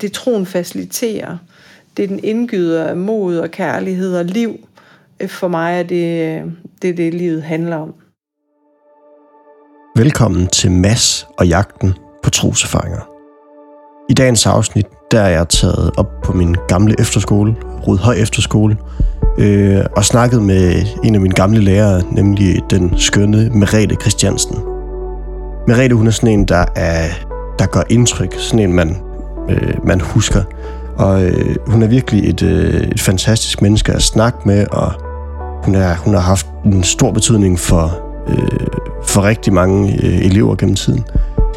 det troen faciliterer. Det den indgyder mod og kærlighed og liv. Øh, for mig er det øh, det, det livet handler om. Velkommen til Mass og jagten på troserfaringer. I dagens afsnit, der er jeg taget op på min gamle efterskole, Rudhøj Efterskole, øh, og snakket med en af mine gamle lærere, nemlig den skønne Merete Christiansen. Merete, hun er sådan en, der, er, der gør indtryk, sådan en, man, øh, man husker. Og øh, hun er virkelig et, øh, et fantastisk menneske at snakke med, og hun, er, hun har haft en stor betydning for, øh, for rigtig mange øh, elever gennem tiden.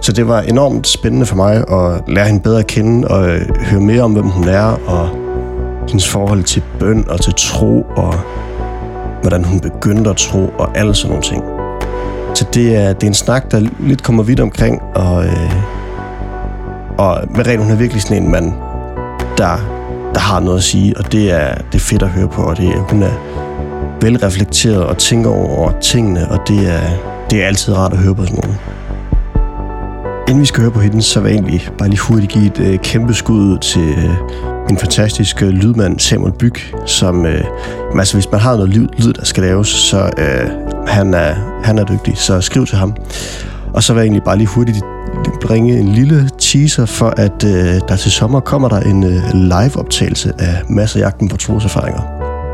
Så det var enormt spændende for mig at lære hende bedre at kende og øh, høre mere om, hvem hun er, og hendes forhold til bøn og til tro, og hvordan hun begyndte at tro, og alle sådan nogle ting. Så det er, det er en snak, der lidt kommer vidt omkring, og, øh, og Merete, hun er virkelig sådan en mand, der, der har noget at sige, og det er, det er fedt at høre på, og det, hun er velreflekteret og tænker over tingene, og det er, det er altid rart at høre på sådan nogen. Inden vi skal høre på hende, så vil jeg egentlig bare lige hurtigt give et øh, kæmpe skud til øh, en fantastisk øh, lydmand Samuel Byg, som, øh, altså hvis man har noget lyd, lyd der skal laves, så øh, han, er, han er dygtig, så skriv til ham. Og så vil jeg egentlig bare lige hurtigt bringe en lille teaser for, at øh, der til sommer kommer der en øh, live-optagelse af masser af jagten på troserfaringer.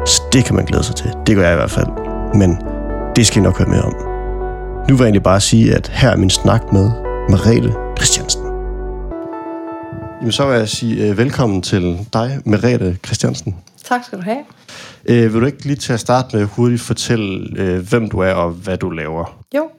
Så det kan man glæde sig til. Det gør jeg i hvert fald. Men det skal I nok høre mere om. Nu vil jeg egentlig bare sige, at her er min snak med Merete Christiansen. Jamen, så vil jeg sige uh, velkommen til dig, Merete Christiansen. Tak skal du have. Uh, vil du ikke lige til at starte med hurtigt fortælle, uh, hvem du er og hvad du laver? Jo.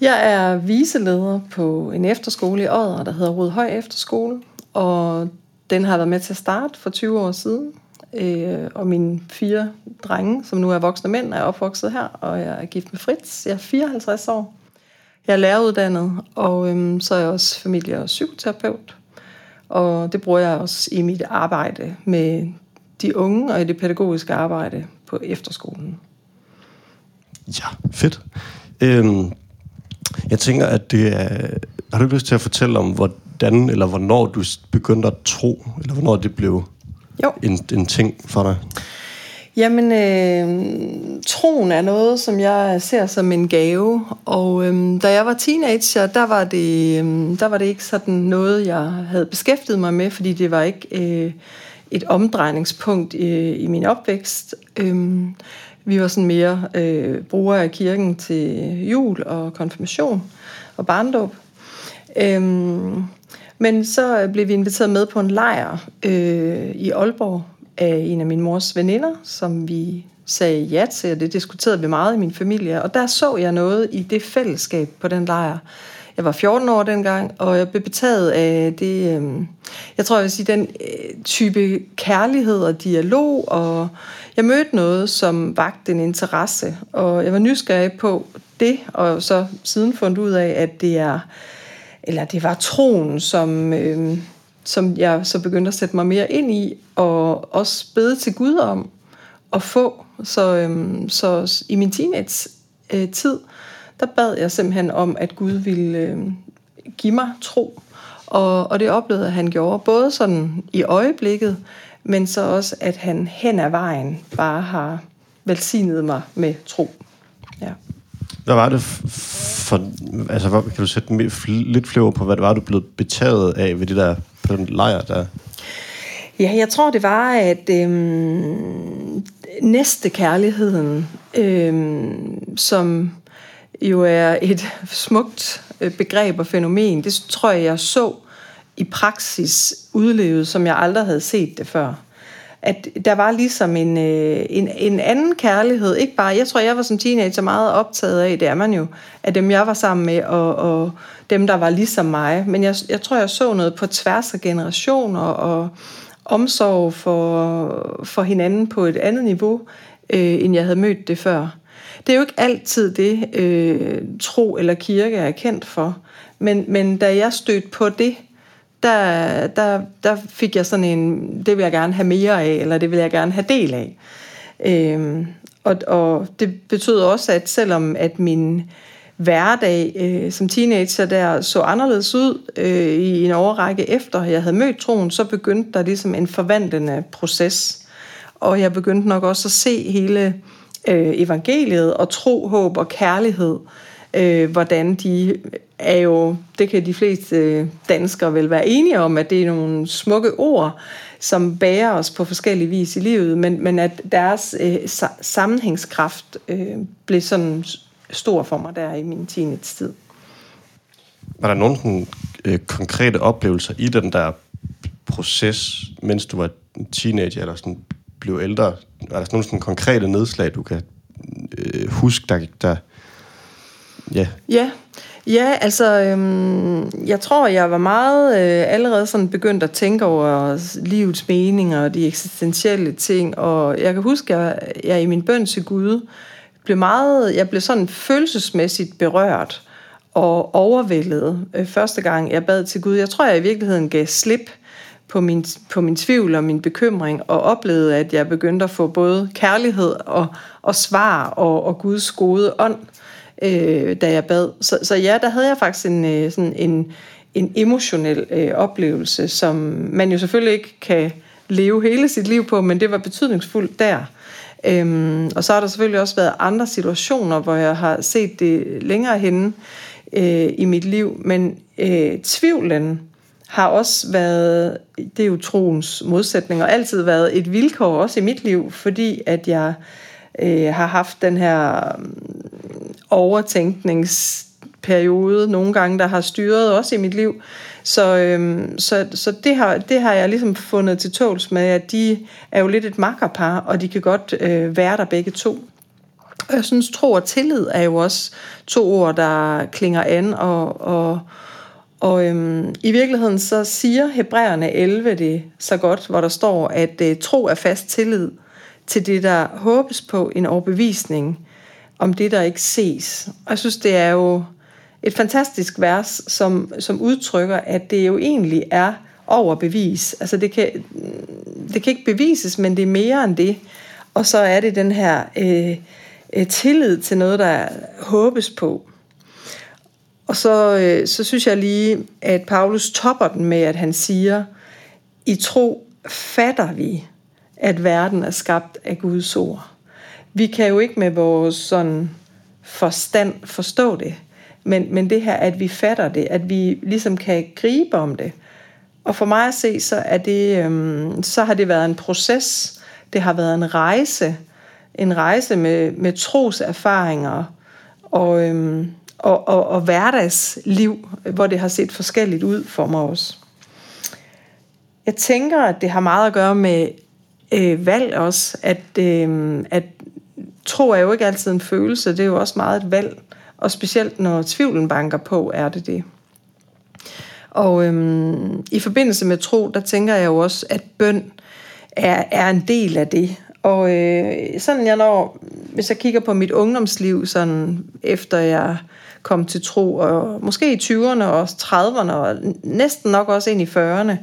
Jeg er viseleder på en efterskole i Odder, der hedder Rødhøj Efterskole, og den har været med til at starte for 20 år siden. Uh, og mine fire drenge, som nu er voksne mænd, er opvokset her, og jeg er gift med Fritz. Jeg er 54 år. Jeg er læreruddannet, og øhm, så er jeg også familie- og psykoterapeut. Og det bruger jeg også i mit arbejde med de unge og i det pædagogiske arbejde på efterskolen. Ja, fedt. Øhm, jeg tænker, at det er... Har du lyst til at fortælle om, hvordan eller hvornår du begyndte at tro, eller hvornår det blev jo. En, en ting for dig? Jamen, øh, troen er noget, som jeg ser som en gave, og øh, da jeg var teenager, der var, det, øh, der var det ikke sådan noget, jeg havde beskæftiget mig med, fordi det var ikke øh, et omdrejningspunkt i, i min opvækst. Øh, vi var sådan mere øh, brugere af kirken til jul og konfirmation og barndåb. Øhm, men så øh, blev vi inviteret med på en lejr øh, i Aalborg, af en af min mors veninder, som vi sagde ja til, og det diskuterede vi meget i min familie. Og der så jeg noget i det fællesskab på den lejr. Jeg var 14 år dengang, og jeg blev betaget af det, øh, jeg tror jeg vil sige, den øh, type kærlighed og dialog, og jeg mødte noget, som vagte en interesse, og jeg var nysgerrig på det, og så siden fundet ud af, at det er, eller det var troen, som... Øh, som jeg så begyndte at sætte mig mere ind i, og også bede til Gud om at få. Så, øh, så i min teenage-tid, der bad jeg simpelthen om, at Gud ville øh, give mig tro. Og, og det oplevede at han gjorde, både sådan i øjeblikket, men så også, at han hen ad vejen bare har velsignet mig med tro. Ja. Hvad var det for, altså kan du sætte lidt flere på, hvad det var, du blev betaget af ved det der på den lejr der? Ja, jeg tror, det var, at øhm, næste kærligheden, øhm, som jo er et smukt øh, begreb og fænomen, det tror jeg, jeg så i praksis udlevet, som jeg aldrig havde set det før at der var ligesom en, øh, en, en anden kærlighed. Ikke bare, jeg tror, jeg var som teenager meget optaget af, det er man jo, af dem, jeg var sammen med, og, og dem, der var ligesom mig. Men jeg, jeg tror, jeg så noget på tværs af generationer, og omsorg for, for hinanden på et andet niveau, øh, end jeg havde mødt det før. Det er jo ikke altid det, øh, tro eller kirke er kendt for. Men, men da jeg stødte på det, der, der, der fik jeg sådan en, det vil jeg gerne have mere af, eller det vil jeg gerne have del af. Øhm, og, og det betød også, at selvom at min hverdag øh, som teenager der så anderledes ud øh, i en overrække efter jeg havde mødt troen, så begyndte der ligesom en forvandlende proces. Og jeg begyndte nok også at se hele øh, evangeliet og tro, håb og kærlighed, øh, øh, hvordan de er jo, det kan de fleste øh, danskere vel være enige om, at det er nogle smukke ord, som bærer os på forskellige vis i livet, men, men at deres øh, sammenhængskraft øh, blev sådan stor for mig der i min teenage-tid. Var der nogle sådan, øh, konkrete oplevelser i den der proces, mens du var teenager, eller sådan blev ældre? Var der nogle sådan konkrete nedslag, du kan øh, huske, der, der ja. Ja, Ja, altså, øhm, jeg tror, jeg var meget øh, allerede sådan begyndt at tænke over livets meninger og de eksistentielle ting, og jeg kan huske, at jeg, jeg i min bøn til Gud blev meget, jeg blev sådan følelsesmæssigt berørt og overvældet øh, første gang, jeg bad til Gud. Jeg tror, jeg i virkeligheden gav slip på min, på min tvivl og min bekymring, og oplevede, at jeg begyndte at få både kærlighed og, og svar og, og Guds gode ånd øh, øh, da jeg bad. Så, så ja, der havde jeg faktisk en, øh, sådan en, en emotionel øh, oplevelse, som man jo selvfølgelig ikke kan leve hele sit liv på, men det var betydningsfuldt der. Øhm, og så har der selvfølgelig også været andre situationer, hvor jeg har set det længere henne øh, i mit liv, men øh, tvivlen har også været, det er jo troens modsætning, og altid været et vilkår også i mit liv, fordi at jeg øh, har haft den her overtænkningsperiode, nogle gange, der har styret også i mit liv. Så, øhm, så, så det, har, det har jeg ligesom fundet til tåls med, at de er jo lidt et makkerpar, og de kan godt øh, være der begge to. Jeg synes, tro og tillid er jo også to ord, der klinger an, og, og, og øhm, i virkeligheden så siger Hebræerne 11 det så godt, hvor der står, at øh, tro er fast tillid til det, der håbes på, en overbevisning om det, der ikke ses. Og jeg synes, det er jo et fantastisk vers, som, som udtrykker, at det jo egentlig er over bevis. Altså det kan, det kan ikke bevises, men det er mere end det. Og så er det den her øh, øh, tillid til noget, der håbes på. Og så, øh, så synes jeg lige, at Paulus topper den med, at han siger, i tro fatter vi, at verden er skabt af Guds ord vi kan jo ikke med vores sådan forstand forstå det. Men, men det her, at vi fatter det, at vi ligesom kan gribe om det. Og for mig at se, så, er det, øhm, så har det været en proces. Det har været en rejse. En rejse med, med troserfaringer og, øhm, og, og, og hverdagsliv, hvor det har set forskelligt ud for mig også. Jeg tænker, at det har meget at gøre med øh, valg også, at, øh, at tro er jo ikke altid en følelse, det er jo også meget et valg. Og specielt når tvivlen banker på, er det det. Og øhm, i forbindelse med tro, der tænker jeg jo også, at bøn er, er en del af det. Og øh, sådan jeg når, hvis jeg kigger på mit ungdomsliv, sådan efter jeg kom til tro, og måske i 20'erne og 30'erne, og næsten nok også ind i 40'erne,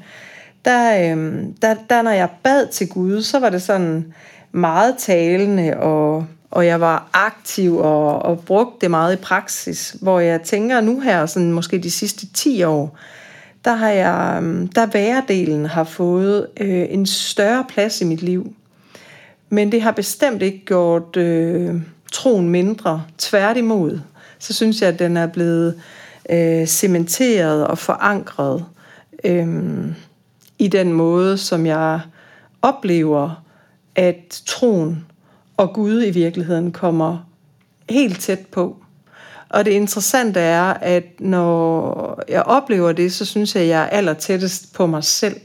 der, øh, der, der når jeg bad til Gud, så var det sådan meget talende og og jeg var aktiv og, og brugte det meget i praksis, hvor jeg tænker nu her, sådan måske de sidste 10 år, der har jeg, mm, der væredelen har fået øh, en større plads i mit liv. Men det har bestemt ikke gjort øh, troen mindre. Tværtimod, så synes jeg, at den er blevet øh, cementeret og forankret øh, i den måde, som jeg oplever, at troen og Gud i virkeligheden kommer helt tæt på. Og det interessante er, at når jeg oplever det, så synes jeg, at jeg er aller tættest på mig selv.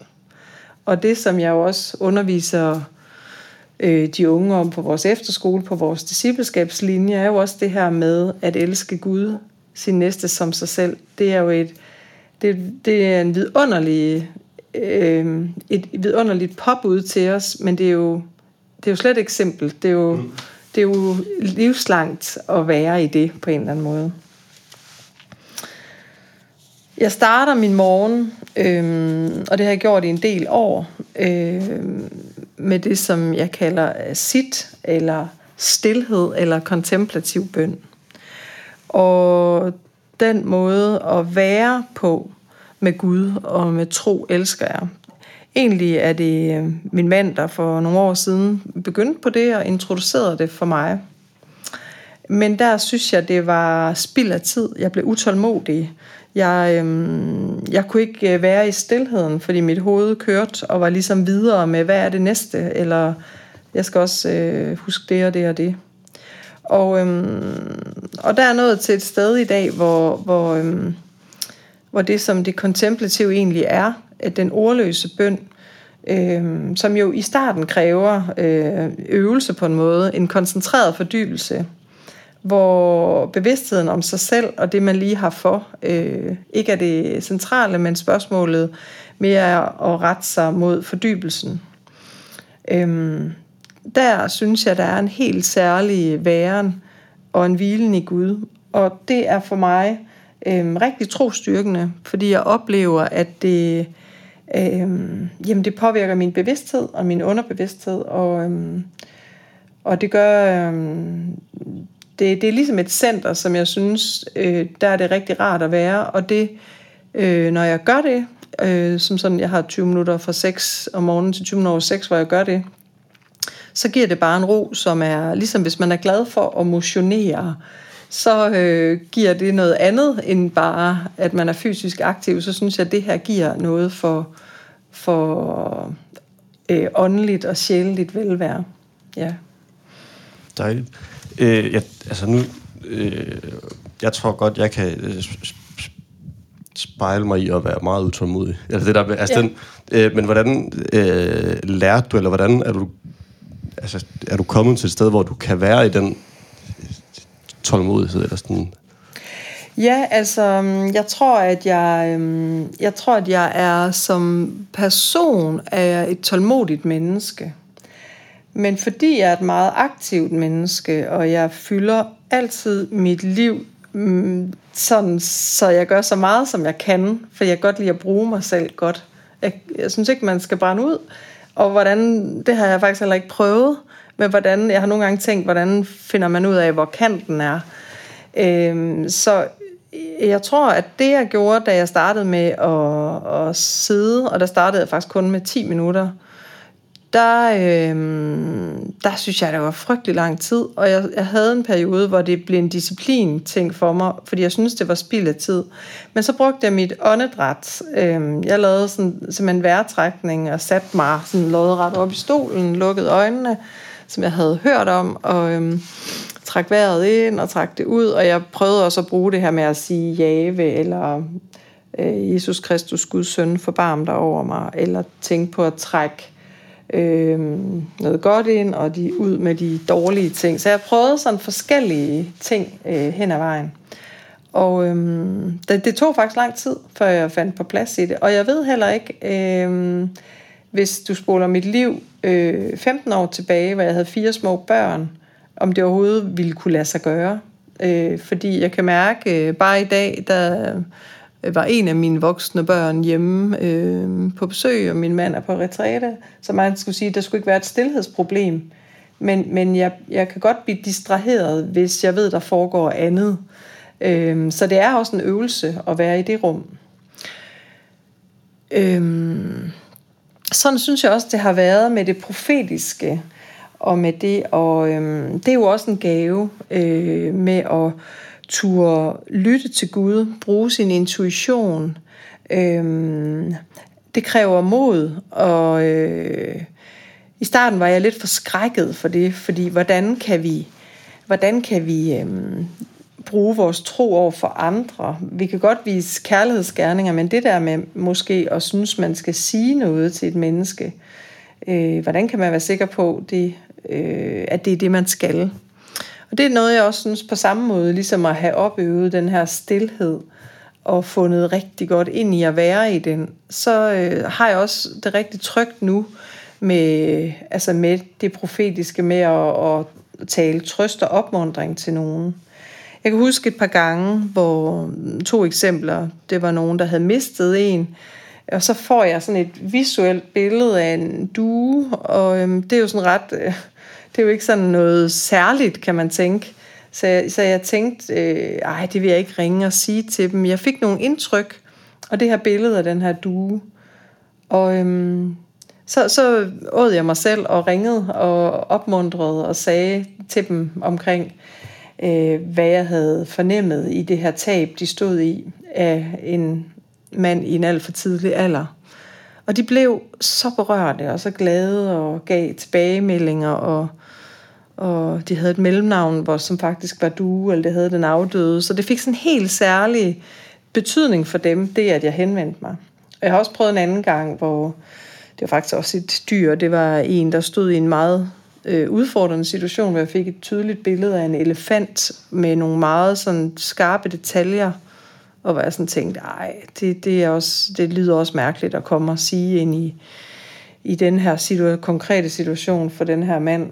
Og det, som jeg også underviser øh, de unge om på vores efterskole, på vores discipleskabslinje, er jo også det her med at elske Gud, sin næste som sig selv. Det er jo et, det, det er en vidunderlig, øh, et vidunderligt påbud til os, men det er jo det er jo slet ikke simpelt. Det er jo, mm. det er jo livslangt at være i det på en eller anden måde. Jeg starter min morgen, øhm, og det har jeg gjort i en del år, øhm, med det, som jeg kalder sit, eller stillhed, eller kontemplativ bøn. Og den måde at være på med Gud og med tro elsker jeg. Egentlig er det øh, min mand, der for nogle år siden begyndte på det og introducerede det for mig. Men der synes jeg, det var spild af tid. Jeg blev utålmodig. Jeg, øhm, jeg kunne ikke øh, være i stillheden, fordi mit hoved kørte og var ligesom videre med, hvad er det næste, eller jeg skal også øh, huske det og det og det. Og, øhm, og der er noget til et sted i dag, hvor, hvor, øhm, hvor det, som det kontemplative egentlig er, den ordløse bøn, øh, som jo i starten kræver øh, øvelse på en måde, en koncentreret fordybelse, hvor bevidstheden om sig selv og det, man lige har for, øh, ikke er det centrale, men spørgsmålet mere er at rette sig mod fordybelsen. Øhm, der synes jeg, der er en helt særlig væren og en hvilen i Gud. Og det er for mig øhm, rigtig trostyrkende, fordi jeg oplever, at det, øhm, jamen det påvirker min bevidsthed og min underbevidsthed, og, øhm, og det gør, øhm, det, det er ligesom et center, som jeg synes, øh, der er det rigtig rart at være, og det, øh, når jeg gør det, øh, som sådan, jeg har 20 minutter fra 6 om morgenen til 20 minutter over 6, hvor jeg gør det, så giver det bare en ro, som er, ligesom hvis man er glad for at motionere, så øh, giver det noget andet end bare, at man er fysisk aktiv. Så synes jeg, at det her giver noget for, for øh, åndeligt og sjæleligt velvære. Ja. Dejligt. Øh, jeg, altså nu, øh, jeg tror godt, jeg kan øh, spejle mig i at være meget utålmodig. Altså det der, altså ja. den, øh, men hvordan øh, lærte du, eller hvordan er du, altså, er du kommet til et sted, hvor du kan være i den tålmodighed, eller sådan... Ja, altså, øhm, jeg tror, at jeg, øhm, jeg tror, at jeg er som person er et tålmodigt menneske. Men fordi jeg er et meget aktivt menneske, og jeg fylder altid mit liv mm, sådan, så jeg gør så meget, som jeg kan, for jeg kan godt lide at bruge mig selv godt. Jeg, jeg synes ikke, man skal brænde ud. Og hvordan, det har jeg faktisk heller ikke prøvet, men hvordan, jeg har nogle gange tænkt, hvordan finder man ud af, hvor kanten er. Øhm, så jeg tror, at det jeg gjorde, da jeg startede med at, at sidde, og der startede jeg faktisk kun med 10 minutter, der, øhm, der synes jeg, det var frygtelig lang tid, og jeg, jeg havde en periode, hvor det blev en disciplin-ting for mig, fordi jeg synes det var spild af tid. Men så brugte jeg mit åndedræt. Øhm, jeg lavede sådan, simpelthen en vejrtrækning og satte mig sådan lodret op i stolen, lukkede øjnene, som jeg havde hørt om, og øhm, trak vejret ind og trak det ud, og jeg prøvede også at bruge det her med at sige jave, eller øh, Jesus Kristus, Guds søn, forbarm dig over mig, eller tænke på at trække øh, noget godt ind, og de ud med de dårlige ting. Så jeg prøvede sådan forskellige ting øh, hen ad vejen. Og øhm, det, det tog faktisk lang tid, før jeg fandt på plads i det. Og jeg ved heller ikke, øh, hvis du spoler mit liv øh, 15 år tilbage, hvor jeg havde fire små børn, om det overhovedet ville kunne lade sig gøre. Øh, fordi jeg kan mærke, øh, bare i dag, der øh, var en af mine voksne børn hjemme øh, på besøg, og min mand er på retræte, så man skulle sige, at der skulle ikke være et stillhedsproblem. Men, men jeg, jeg kan godt blive distraheret, hvis jeg ved, der foregår andet. Øh, så det er også en øvelse at være i det rum. Øh, sådan synes jeg også, det har været med det profetiske, og med det, og øhm, det er jo også en gave øh, med at turde lytte til Gud, bruge sin intuition. Øhm, det kræver mod, og øh, i starten var jeg lidt forskrækket for det, fordi hvordan kan vi, hvordan kan vi øhm, bruge vores tro over for andre? Vi kan godt vise kærlighedsgerninger, men det der med måske at synes, man skal sige noget til et menneske, øh, hvordan kan man være sikker på, det, øh, at det er det, man skal? Og det er noget, jeg også synes på samme måde, ligesom at have opøvet den her stillhed og fundet rigtig godt ind i at være i den, så øh, har jeg også det rigtig trygt nu med, altså med det profetiske med at, at tale trøst og opmundring til nogen. Jeg kan huske et par gange, hvor mm, to eksempler, det var nogen, der havde mistet en, og så får jeg sådan et visuelt billede af en due, og øhm, det er jo sådan ret, øh, det er jo ikke sådan noget særligt, kan man tænke. Så jeg, så jeg tænkte, øh, ej, det vil jeg ikke ringe og sige til dem. Jeg fik nogle indtryk, og det her billede af den her due. Og øhm, så, så åd jeg mig selv og ringede og opmuntrede og sagde til dem omkring, øh, hvad jeg havde fornemmet i det her tab, de stod i af en mand i en alt for tidlig alder. Og de blev så berørte og så glade og gav tilbagemeldinger, og, og de havde et mellemnavn, hvor, som faktisk var du, eller det havde den afdøde. Så det fik sådan en helt særlig betydning for dem, det at jeg henvendte mig. Og jeg har også prøvet en anden gang, hvor det var faktisk også et dyr. Det var en, der stod i en meget øh, udfordrende situation, hvor jeg fik et tydeligt billede af en elefant med nogle meget sådan skarpe detaljer, og hvor jeg sådan tænkte, ej, det, det, er også, det lyder også mærkeligt at komme og sige ind i, i den her situ- konkrete situation for den her mand.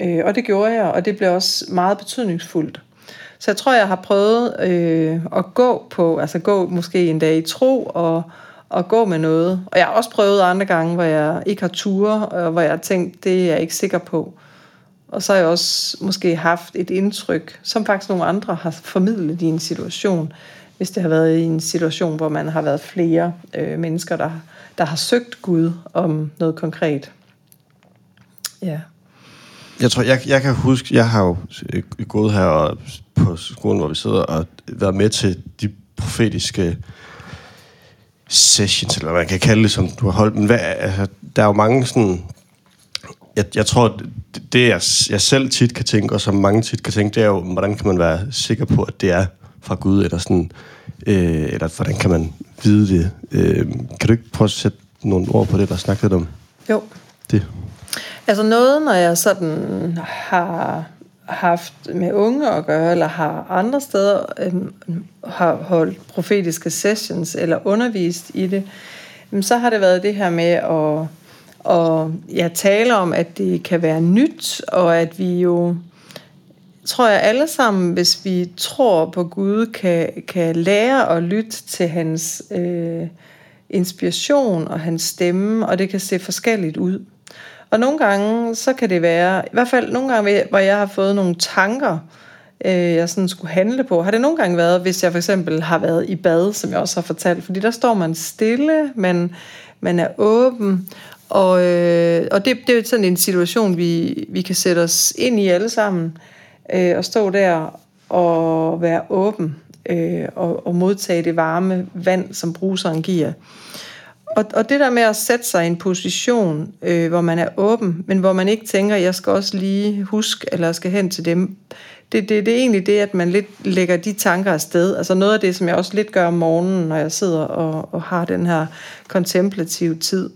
Øh, og det gjorde jeg, og det blev også meget betydningsfuldt. Så jeg tror, jeg har prøvet øh, at gå på, altså gå måske en dag i tro, og, og gå med noget. Og jeg har også prøvet andre gange, hvor jeg ikke har ture, og hvor jeg har tænkt, det er jeg ikke sikker på. Og så har jeg også måske haft et indtryk, som faktisk nogle andre har formidlet i en situation, hvis det har været i en situation, hvor man har været flere øh, mennesker, der, der har søgt Gud om noget konkret. Ja. Jeg tror, jeg, jeg kan huske, jeg har jo øh, gået her og på skolen, hvor vi sidder, og været med til de profetiske sessions, eller hvad man kan kalde det, som du har holdt. Men hvad, altså, der er jo mange sådan... Jeg, jeg tror, det jeg, jeg selv tit kan tænke, og som mange tit kan tænke, det er jo, hvordan kan man være sikker på, at det er fra Gud, eller sådan, øh, eller hvordan kan man vide det? Øh, kan du ikke prøve at sætte nogle ord på det, der snakkede om? Jo. Det. Altså noget, når jeg sådan har haft med unge at gøre, eller har andre steder øh, har holdt profetiske sessions, eller undervist i det, så har det været det her med at og jeg taler om, at det kan være nyt, og at vi jo, tror jeg alle sammen, hvis vi tror på Gud, kan, kan lære at lytte til hans øh, inspiration og hans stemme, og det kan se forskelligt ud. Og nogle gange, så kan det være, i hvert fald nogle gange, hvor jeg har fået nogle tanker, øh, jeg sådan skulle handle på, har det nogle gange været, hvis jeg for eksempel har været i bad, som jeg også har fortalt, fordi der står man stille, man, man er åben, og, øh, og det, det er sådan en situation, vi, vi kan sætte os ind i alle sammen, øh, og stå der og være åben, øh, og, og modtage det varme vand, som bruseren giver. Og, og det der med at sætte sig i en position, øh, hvor man er åben, men hvor man ikke tænker, jeg skal også lige huske, eller jeg skal hen til dem, det, det, det er egentlig det, at man lidt lægger de tanker afsted. Altså noget af det, som jeg også lidt gør om morgenen, når jeg sidder og, og har den her kontemplative tid.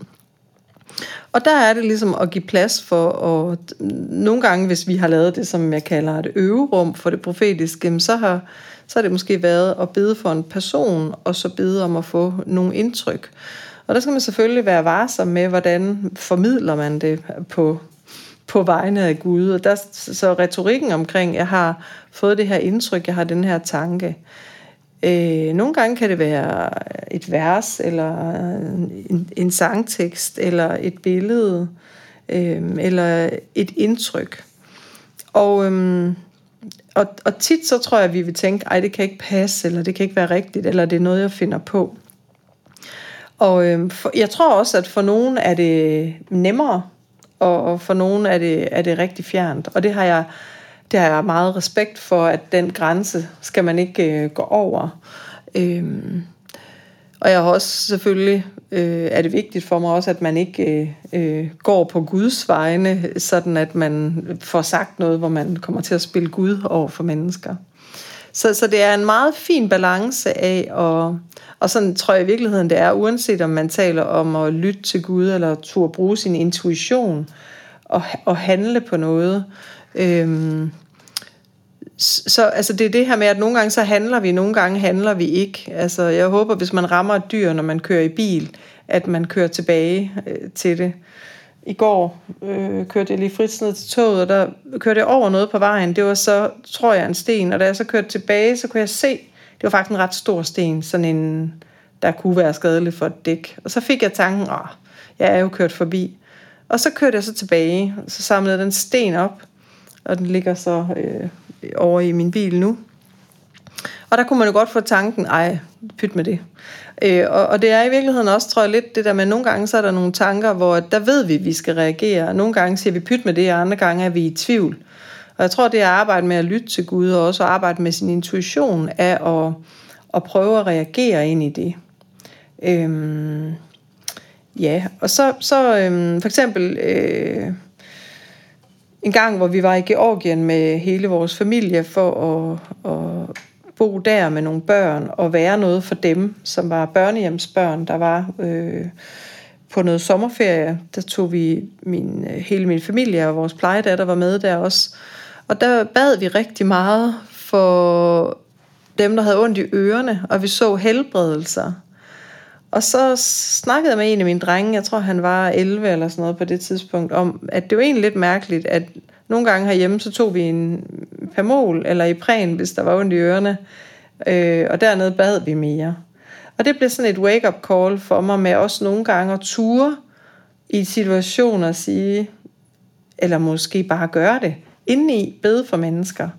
Og der er det ligesom at give plads for, at nogle gange, hvis vi har lavet det, som jeg kalder et øverum for det profetiske, så har, så har det måske været at bede for en person, og så bede om at få nogle indtryk. Og der skal man selvfølgelig være varsom med, hvordan formidler man det på, på vegne af Gud. Og der, så retorikken omkring, jeg har fået det her indtryk, jeg har den her tanke. Øh, nogle gange kan det være et vers, eller en, en sangtekst, eller et billede, øh, eller et indtryk. Og, øh, og, og tit så tror jeg, at vi vil tænke, ej det kan ikke passe, eller det kan ikke være rigtigt, eller det er noget, jeg finder på. Og øh, for, jeg tror også, at for nogen er det nemmere, og, og for nogen er det, er det rigtig fjernt. Og det har jeg det har jeg meget respekt for, at den grænse skal man ikke øh, gå over. Øhm, og jeg har også selvfølgelig, øh, er det vigtigt for mig også, at man ikke øh, øh, går på Guds vegne, sådan at man får sagt noget, hvor man kommer til at spille Gud over for mennesker. Så, så det er en meget fin balance af, og, og sådan tror jeg i virkeligheden det er, uanset om man taler om at lytte til Gud, eller turde bruge sin intuition, og, og handle på noget. Øhm, så altså det er det her med, at nogle gange så handler vi, nogle gange handler vi ikke. Altså jeg håber, hvis man rammer et dyr, når man kører i bil, at man kører tilbage øh, til det. I går øh, kørte jeg lige frit ned til toget, og der kørte jeg over noget på vejen. Det var så, tror jeg, en sten. Og da jeg så kørte tilbage, så kunne jeg se, det var faktisk en ret stor sten, sådan en, der kunne være skadelig for et dæk. Og så fik jeg tanken, åh, jeg er jo kørt forbi. Og så kørte jeg så tilbage, og så samlede den sten op, og den ligger så øh, over i min bil nu. Og der kunne man jo godt få tanken, ej, pyt med det. Øh, og, og det er i virkeligheden også, tror jeg, lidt det der med, nogle gange så er der nogle tanker, hvor der ved vi, at vi skal reagere. Nogle gange siger vi pyt med det, og andre gange er vi i tvivl. Og jeg tror, det er at arbejde med at lytte til Gud, og også at arbejde med sin intuition af at, at prøve at reagere ind i det. Øhm, ja, og så, så øhm, for eksempel øh, en gang, hvor vi var i Georgien med hele vores familie for at, at bo der med nogle børn og være noget for dem, som var børnehjemsbørn, der var øh, på noget sommerferie. Der tog vi min, øh, hele min familie og vores plejedatter var med der også. Og der bad vi rigtig meget for dem, der havde ondt i ørerne, og vi så helbredelser. Og så snakkede jeg med en af mine drenge, jeg tror han var 11 eller sådan noget på det tidspunkt, om at det var egentlig lidt mærkeligt, at nogle gange herhjemme, så tog vi en Pamol eller i præn, hvis der var ondt i ørerne, øh, og dernede bad vi mere. Og det blev sådan et wake-up call for mig med også nogle gange at ture i situationer at sige, eller måske bare gøre det, indeni bede for mennesker.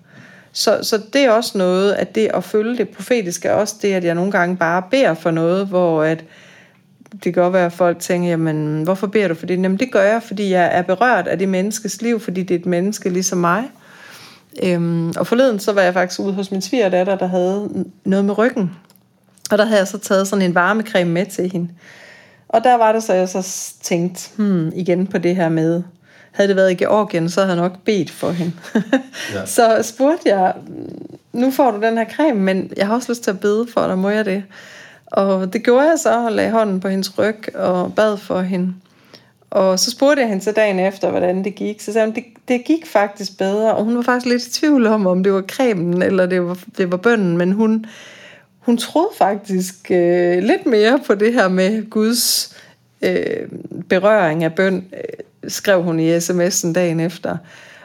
Så, så det er også noget, at det at følge det profetiske også det, at jeg nogle gange bare beder for noget, hvor at det kan godt være, at folk tænker, jamen, hvorfor beder du for det? Jamen, det gør jeg, fordi jeg er berørt af det menneskes liv, fordi det er et menneske ligesom mig. Øhm, og forleden, så var jeg faktisk ude hos min svigerdatter, der havde noget med ryggen. Og der havde jeg så taget sådan en varmecreme med til hende. Og der var det så, jeg så tænkte, hmm, igen på det her med, havde det været i Georgien, så havde jeg nok bedt for hende. ja. Så spurgte jeg, nu får du den her creme, men jeg har også lyst til at bede for dig, må jeg det? Og det gjorde jeg så, og lagde hånden på hendes ryg og bad for hende. Og så spurgte jeg hende så dagen efter, hvordan det gik. Så sagde hun, det, det gik faktisk bedre. Og hun var faktisk lidt i tvivl om, om det var cremen, eller det var, det var bønden. Men hun, hun troede faktisk øh, lidt mere på det her med Guds øh, berøring af bøn, øh, skrev hun i sms'en dagen efter.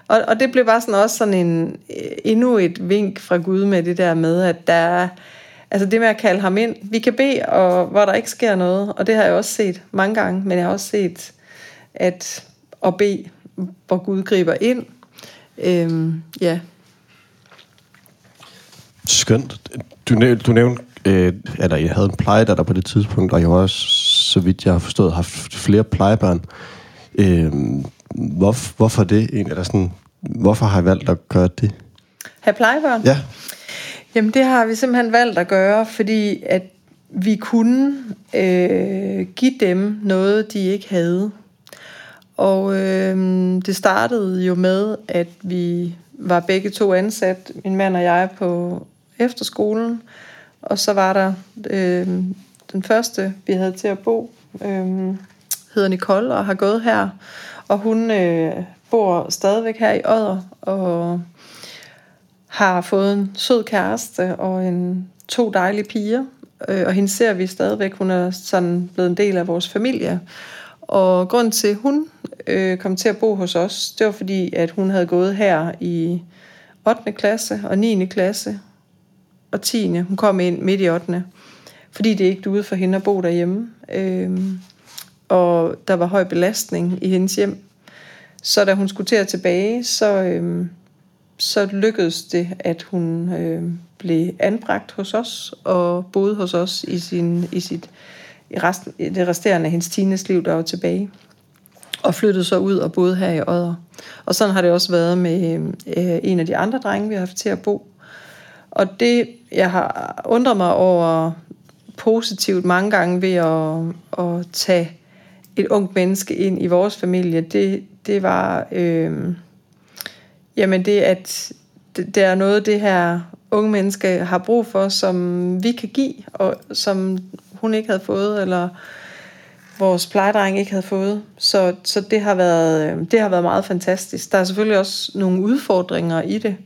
Og, og det blev bare sådan også sådan en, øh, endnu et vink fra Gud med det der med, at der er, altså det med at kalde ham ind, vi kan bede, og hvor der ikke sker noget, og det har jeg også set mange gange, men jeg har også set, at at bede, hvor Gud griber ind, øhm, ja. Skønt. Du, næv, du nævnte, øh, at jeg havde en plejedatter på det tidspunkt, og jeg har også, så vidt jeg har forstået, haft flere plejebørn. Øh, hvor, hvorfor det egentlig? Eller sådan, hvorfor har jeg valgt at gøre det? Have plejebørn? Ja. Jamen det har vi simpelthen valgt at gøre, fordi at vi kunne øh, give dem noget, de ikke havde. Og øh, det startede jo med, at vi var begge to ansat, min mand og jeg, på efterskolen. Og så var der øh, den første, vi havde til at bo, øh, hedder Nicole og har gået her. Og hun øh, bor stadigvæk her i Odder og har fået en sød kæreste og en to dejlige piger. Øh, og hende ser vi stadigvæk. Hun er sådan blevet en del af vores familie. Og grund til, at hun øh, kom til at bo hos os, det var fordi, at hun havde gået her i 8. klasse og 9. klasse og 10. Hun kom ind midt i 8. Fordi det ikke duede for hende at bo derhjemme. Øh, og der var høj belastning i hendes hjem. Så da hun skulle til at tilbage, så, øh, så lykkedes det, at hun øh, blev anbragt hos os og boede hos os i, sin, i sit i resten, det resterende af hendes tines liv, der var tilbage. Og flyttede så ud og boede her i Odder. Og sådan har det også været med øh, en af de andre drenge, vi har haft til at bo. Og det, jeg har undret mig over positivt mange gange ved at, at tage et ungt menneske ind i vores familie, det, det var, øh, jamen det, at det, det er noget, det her unge menneske har brug for, som vi kan give, og som hun ikke havde fået, eller vores plejedreng ikke havde fået. Så, så det, har været, øh, det har været meget fantastisk. Der er selvfølgelig også nogle udfordringer i det,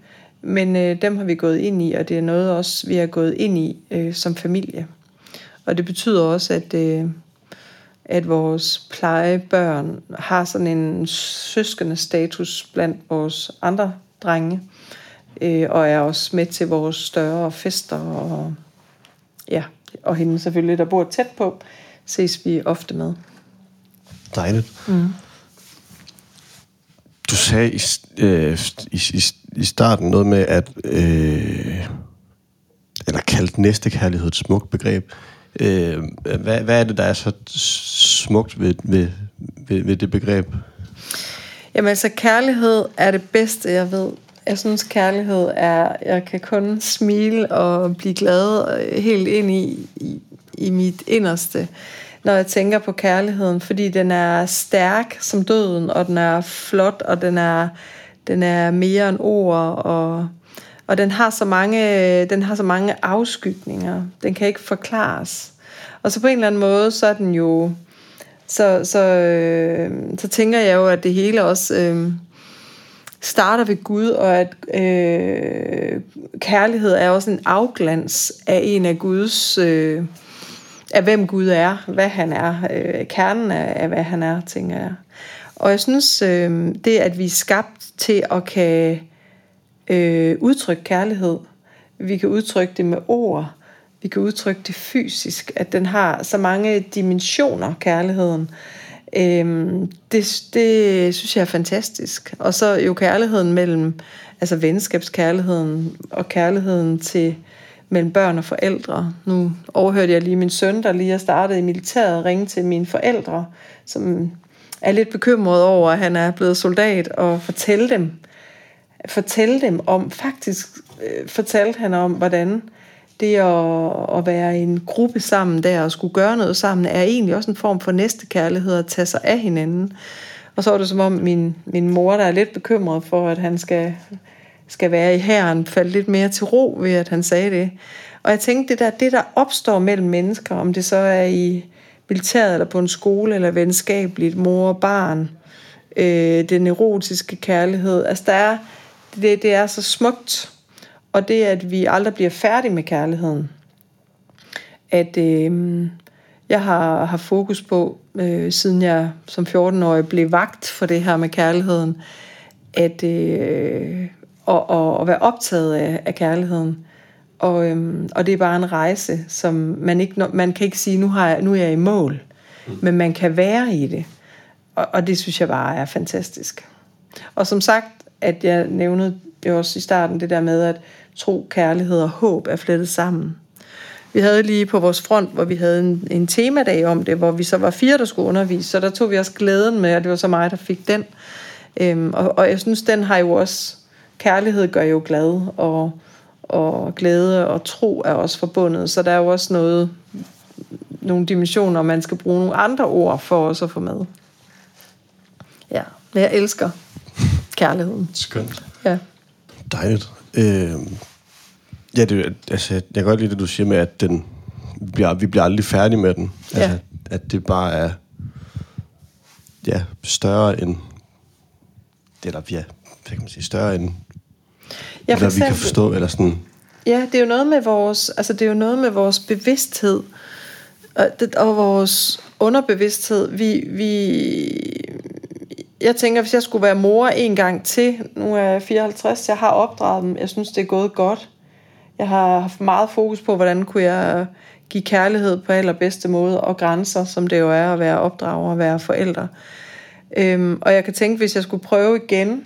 men øh, dem har vi gået ind i, og det er noget også, vi har gået ind i øh, som familie. Og det betyder også, at, øh, at vores plejebørn har sådan en søskende status blandt vores andre drenge, øh, og er også med til vores større fester og ja, og hende selvfølgelig, der bor tæt på, ses vi ofte med. Dejligt. Mm. Du sagde i, øh, i, i, i starten noget med, at... Øh, eller kaldt næstekærlighed et smukt begreb. Øh, hvad, hvad er det, der er så smukt ved, ved, ved, ved det begreb? Jamen altså, kærlighed er det bedste, jeg ved. Jeg synes, kærlighed er, jeg kan kun smile og blive glad øh, helt ind i, i, i mit inderste, når jeg tænker på kærligheden, fordi den er stærk som døden, og den er flot, og den er, den er mere end ord, og, og den har så mange, den har så mange afskygninger. Den kan ikke forklares. Og så på en eller anden måde, så er den jo, så, så, øh, så tænker jeg jo, at det hele også øh, starter ved Gud, og at øh, kærlighed er også en afglans af en af Guds, øh, af hvem Gud er, hvad han er, øh, kernen af, af hvad han er, tænker jeg. Og jeg synes, øh, det at vi er skabt til at kan øh, udtrykke kærlighed, vi kan udtrykke det med ord, vi kan udtrykke det fysisk, at den har så mange dimensioner, kærligheden. Øhm, det, det synes jeg er fantastisk. Og så jo kærligheden mellem, altså venskabskærligheden og kærligheden til mellem børn og forældre. Nu overhørte jeg lige min søn, der lige er startet i militæret, ringe til mine forældre, som er lidt bekymret over, at han er blevet soldat, og fortælle dem, fortælle dem om, faktisk øh, fortalte han om, hvordan det at, at være i en gruppe sammen der og skulle gøre noget sammen, er egentlig også en form for næstekærlighed at tage sig af hinanden. Og så var det som om min, min mor, der er lidt bekymret for, at han skal, skal være i herren, faldt lidt mere til ro ved, at han sagde det. Og jeg tænkte, det der, det der opstår mellem mennesker, om det så er i militæret eller på en skole eller venskabeligt, mor og barn, øh, den erotiske kærlighed, altså der er, det, det er så smukt, og det, at vi aldrig bliver færdige med kærligheden. At øh, jeg har, har fokus på, øh, siden jeg som 14-årig blev vagt for det her med kærligheden, at øh, og, og, og være optaget af, af kærligheden. Og, øhm, og det er bare en rejse, som man ikke man kan ikke sige nu har jeg, nu er jeg i mål, mm. men man kan være i det. Og, og det synes jeg bare er fantastisk. Og som sagt, at jeg nævnede det også i starten det der med at tro, kærlighed og håb er flettet sammen. Vi havde lige på vores front, hvor vi havde en, en temadag om det, hvor vi så var fire, der skulle undervise, så der tog vi også glæden med, og det var så mig, der fik den. Øhm, og, og jeg synes, den har jo også, kærlighed gør jo glad, og, og glæde og tro er også forbundet, så der er jo også noget, nogle dimensioner, man skal bruge nogle andre ord for også at få med. Ja, men jeg elsker kærligheden. Skønt. Ja. Dejligt. Øh, ja, det, altså, jeg kan godt lide det, du siger med, at den, vi, bliver, vi bliver aldrig færdige med den. Altså, ja. At det bare er ja, større end... Eller ja, hvad kan man sige, større end... Ja, for eksempel, vi kan forstå, eller sådan... Ja, det er jo noget med vores, altså det er jo noget med vores bevidsthed, og, det, og vores underbevidsthed. Vi, vi, jeg tænker, hvis jeg skulle være mor en gang til, nu er jeg 54, jeg har opdraget dem, jeg synes, det er gået godt. Jeg har haft meget fokus på, hvordan kunne jeg give kærlighed på allerbedste måde, og grænser, som det jo er at være opdrager og være forældre. Øhm, og jeg kan tænke, hvis jeg skulle prøve igen,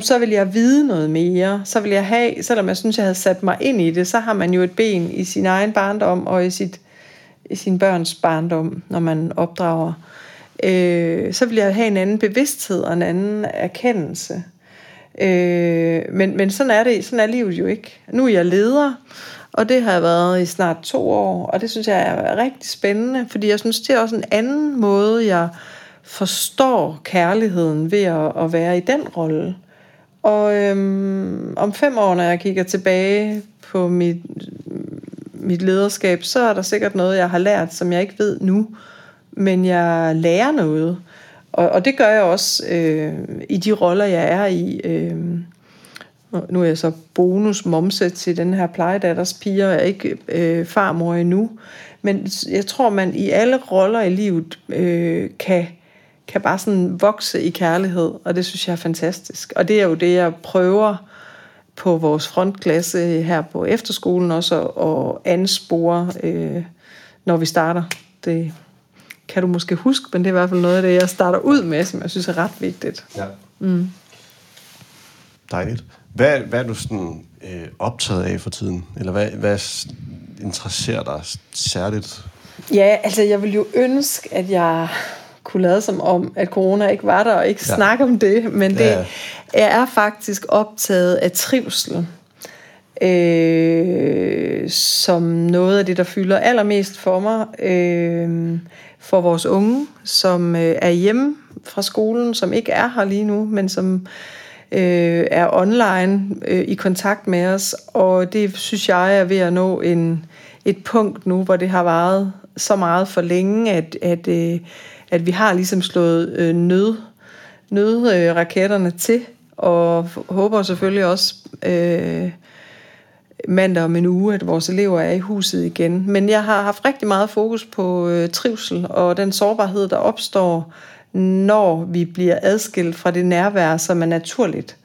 så vil jeg vide noget mere. Så vil jeg have, selvom jeg synes, jeg havde sat mig ind i det, så har man jo et ben i sin egen barndom og i, sit, i sin børns barndom, når man opdrager øh, øh, så vil jeg have en anden bevidsthed og en anden erkendelse. Øh, men, men sådan er det, sådan er livet jo ikke. Nu er jeg leder, og det har jeg været i snart to år, og det synes jeg er rigtig spændende, fordi jeg synes, det er også en anden måde, jeg forstår kærligheden ved at, at være i den rolle. Og øhm, om fem år, når jeg kigger tilbage på mit, mit lederskab, så er der sikkert noget, jeg har lært, som jeg ikke ved nu men jeg lærer noget. Og, og det gør jeg også øh, i de roller, jeg er i. Øh, nu er jeg så bonus momse til den her plejedatters piger, jeg er ikke øh, farmor endnu. Men jeg tror, man i alle roller i livet øh, kan, kan bare sådan vokse i kærlighed, og det synes jeg er fantastisk. Og det er jo det, jeg prøver på vores frontklasse her på efterskolen også at anspore, øh, når vi starter. Det, kan du måske huske, men det er i hvert fald noget af det, jeg starter ud med, som jeg synes er ret vigtigt. Ja. Mm. Dejligt. Hvad, hvad er du sådan øh, optaget af for tiden? Eller hvad, hvad interesserer dig særligt? Ja, altså jeg vil jo ønske, at jeg kunne lade som om, at corona ikke var der, og ikke ja. snakke om det, men det ja. jeg er faktisk optaget af trivsel. Øh, som noget af det, der fylder allermest for mig, øh, for vores unge, som øh, er hjemme fra skolen, som ikke er her lige nu, men som øh, er online øh, i kontakt med os, og det synes jeg er ved at nå en, et punkt nu, hvor det har varet så meget for længe, at, at, øh, at vi har ligesom slået øh, nød, nødraketterne øh, til, og håber selvfølgelig også øh, mandag om en uge, at vores elever er i huset igen. Men jeg har haft rigtig meget fokus på øh, trivsel og den sårbarhed, der opstår, når vi bliver adskilt fra det nærvær, som er naturligt.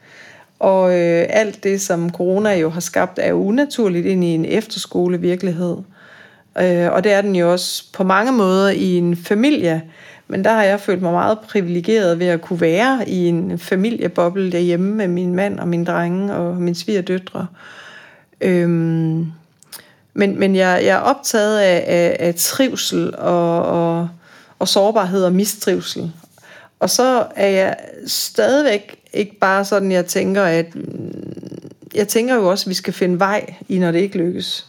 Og øh, alt det, som corona jo har skabt, er jo unaturligt ind i en efterskolevirkelighed. Øh, og det er den jo også på mange måder i en familie. Men der har jeg følt mig meget privilegeret ved at kunne være i en familieboble derhjemme med min mand og min drenge og min svigerdøtre. Øhm, men men jeg, jeg er optaget af, af, af trivsel og, og, og sårbarhed og mistrivsel. Og så er jeg stadigvæk ikke bare sådan, jeg tænker, at mm, jeg tænker jo også, at vi skal finde vej i, når det ikke lykkes.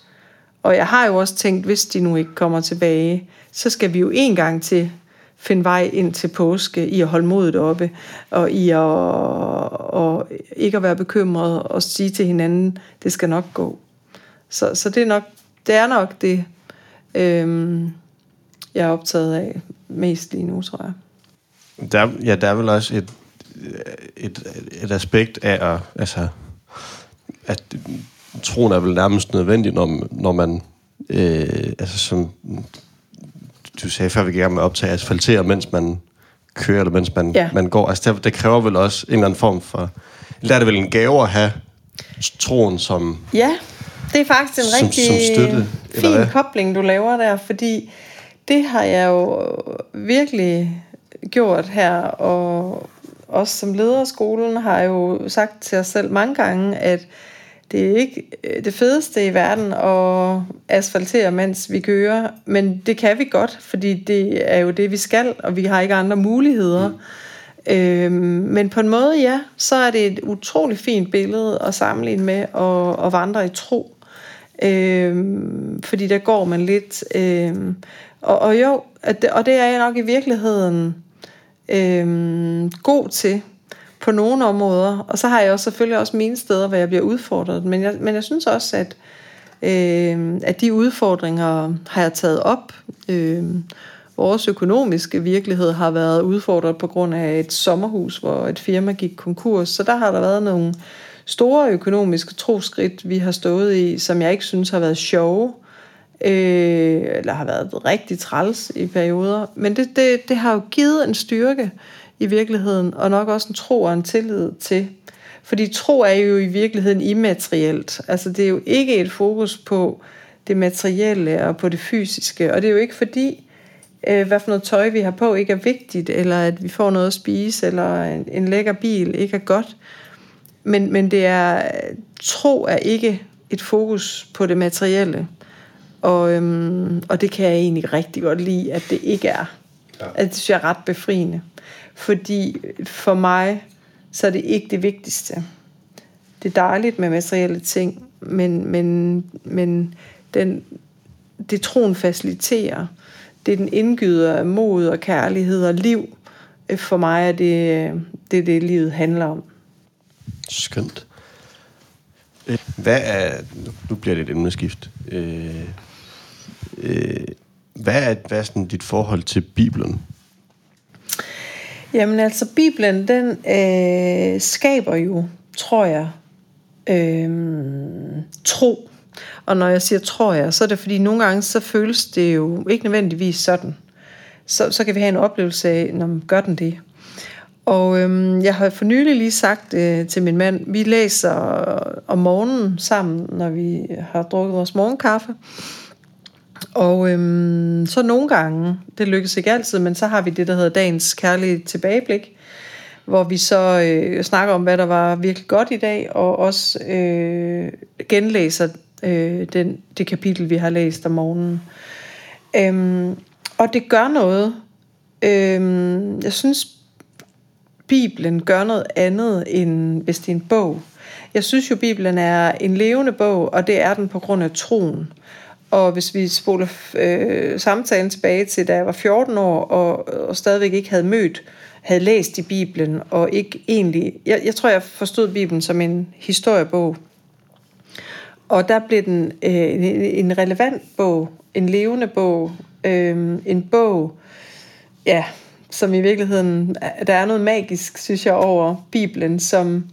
Og jeg har jo også tænkt, hvis de nu ikke kommer tilbage, så skal vi jo en gang til finde vej ind til påske, i at holde modet oppe, og i at og ikke at være bekymret, og sige til hinanden, det skal nok gå. Så, så det, er nok, det er nok det, øhm, jeg er optaget af mest lige nu, tror jeg. Der, ja, der er vel også et, et, et aspekt af at, altså, at troen er vel nærmest nødvendig, når, når man, øh, altså som du sagde før, vi gerne med optage asfaltere, mens man kører, eller mens man, ja. man går. Altså det, det kræver vel også en eller anden form for... Eller er det vel en gave at have troen som... Ja, det er faktisk en som, rigtig som støtte, fin kobling, du laver der, fordi det har jeg jo virkelig gjort her, og også som leder af skolen har jeg jo sagt til os selv mange gange, at det er ikke øh, det fedeste i verden at asfaltere, mens vi kører, men det kan vi godt, fordi det er jo det, vi skal, og vi har ikke andre muligheder. Mm. Øhm, men på en måde, ja, så er det et utroligt fint billede at sammenligne med at, at vandre i tro. Øhm, fordi der går man lidt. Øhm, og, og jo, at det, og det er jeg nok i virkeligheden øhm, god til på nogle områder. Og så har jeg også selvfølgelig også mine steder, hvor jeg bliver udfordret. Men jeg, men jeg synes også, at, øh, at de udfordringer har jeg taget op. Øh, vores økonomiske virkelighed har været udfordret på grund af et sommerhus, hvor et firma gik konkurs. Så der har der været nogle store økonomiske troskridt, vi har stået i, som jeg ikke synes har været sjove, øh, eller har været rigtig træls i perioder. Men det, det, det har jo givet en styrke i virkeligheden, og nok også en tro og en tillid til. Fordi tro er jo i virkeligheden immaterielt. Altså det er jo ikke et fokus på det materielle og på det fysiske. Og det er jo ikke fordi, øh, hvad for noget tøj vi har på ikke er vigtigt, eller at vi får noget at spise, eller en, en lækker bil ikke er godt. Men, men det er, tro er ikke et fokus på det materielle. Og, øhm, og det kan jeg egentlig rigtig godt lide, at det ikke er. Ja. Det synes jeg er ret befriende. Fordi for mig, så er det ikke det vigtigste. Det er dejligt med materielle ting, men, men, men den, det troen faciliterer, det den indgyder af mod og kærlighed og liv. For mig er det det, det livet handler om. Skønt. Hvad er, nu bliver det et emneskift. Øh, øh, hvad er, hvad er sådan dit forhold til Bibelen? Jamen altså, Bibelen, den øh, skaber jo, tror jeg, øh, tro. Og når jeg siger tror jeg, så er det fordi nogle gange, så føles det jo ikke nødvendigvis sådan. Så, så kan vi have en oplevelse af, når man gør den det. Og øhm, jeg har for nylig lige sagt øh, til min mand, vi læser om morgenen sammen, når vi har drukket vores morgenkaffe. Og øhm, så nogle gange, det lykkes ikke altid, men så har vi det, der hedder dagens kærlige tilbageblik, hvor vi så øh, snakker om, hvad der var virkelig godt i dag, og også øh, genlæser øh, den, det kapitel, vi har læst om morgenen. Øhm, og det gør noget. Øhm, jeg synes, Bibelen gør noget andet, end hvis det er en bog. Jeg synes jo, Bibelen er en levende bog, og det er den på grund af troen. Og hvis vi spoler øh, samtalen tilbage til, da jeg var 14 år, og, og stadigvæk ikke havde mødt, havde læst i Bibelen, og ikke egentlig... Jeg, jeg tror, jeg forstod Bibelen som en historiebog. Og der blev den øh, en, en relevant bog, en levende bog, øh, en bog, ja, som i virkeligheden, der er noget magisk, synes jeg, over Bibelen, som,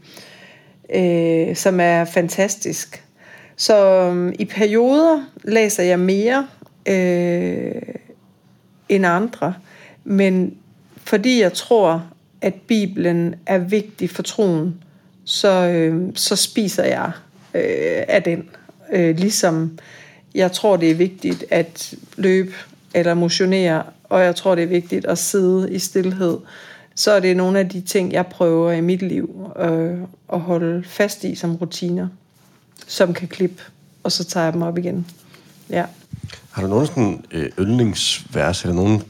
øh, som er fantastisk. Så um, i perioder læser jeg mere øh, end andre, men fordi jeg tror, at Bibelen er vigtig for troen, så, øh, så spiser jeg øh, af den. Øh, ligesom jeg tror, det er vigtigt at løbe eller motionere, og jeg tror, det er vigtigt at sidde i stillhed. Så er det nogle af de ting, jeg prøver i mit liv øh, at holde fast i som rutiner, som kan klippe, og så tager jeg dem op igen. Ja. Har du nogen sådan øh, yndlingsvers, eller nogen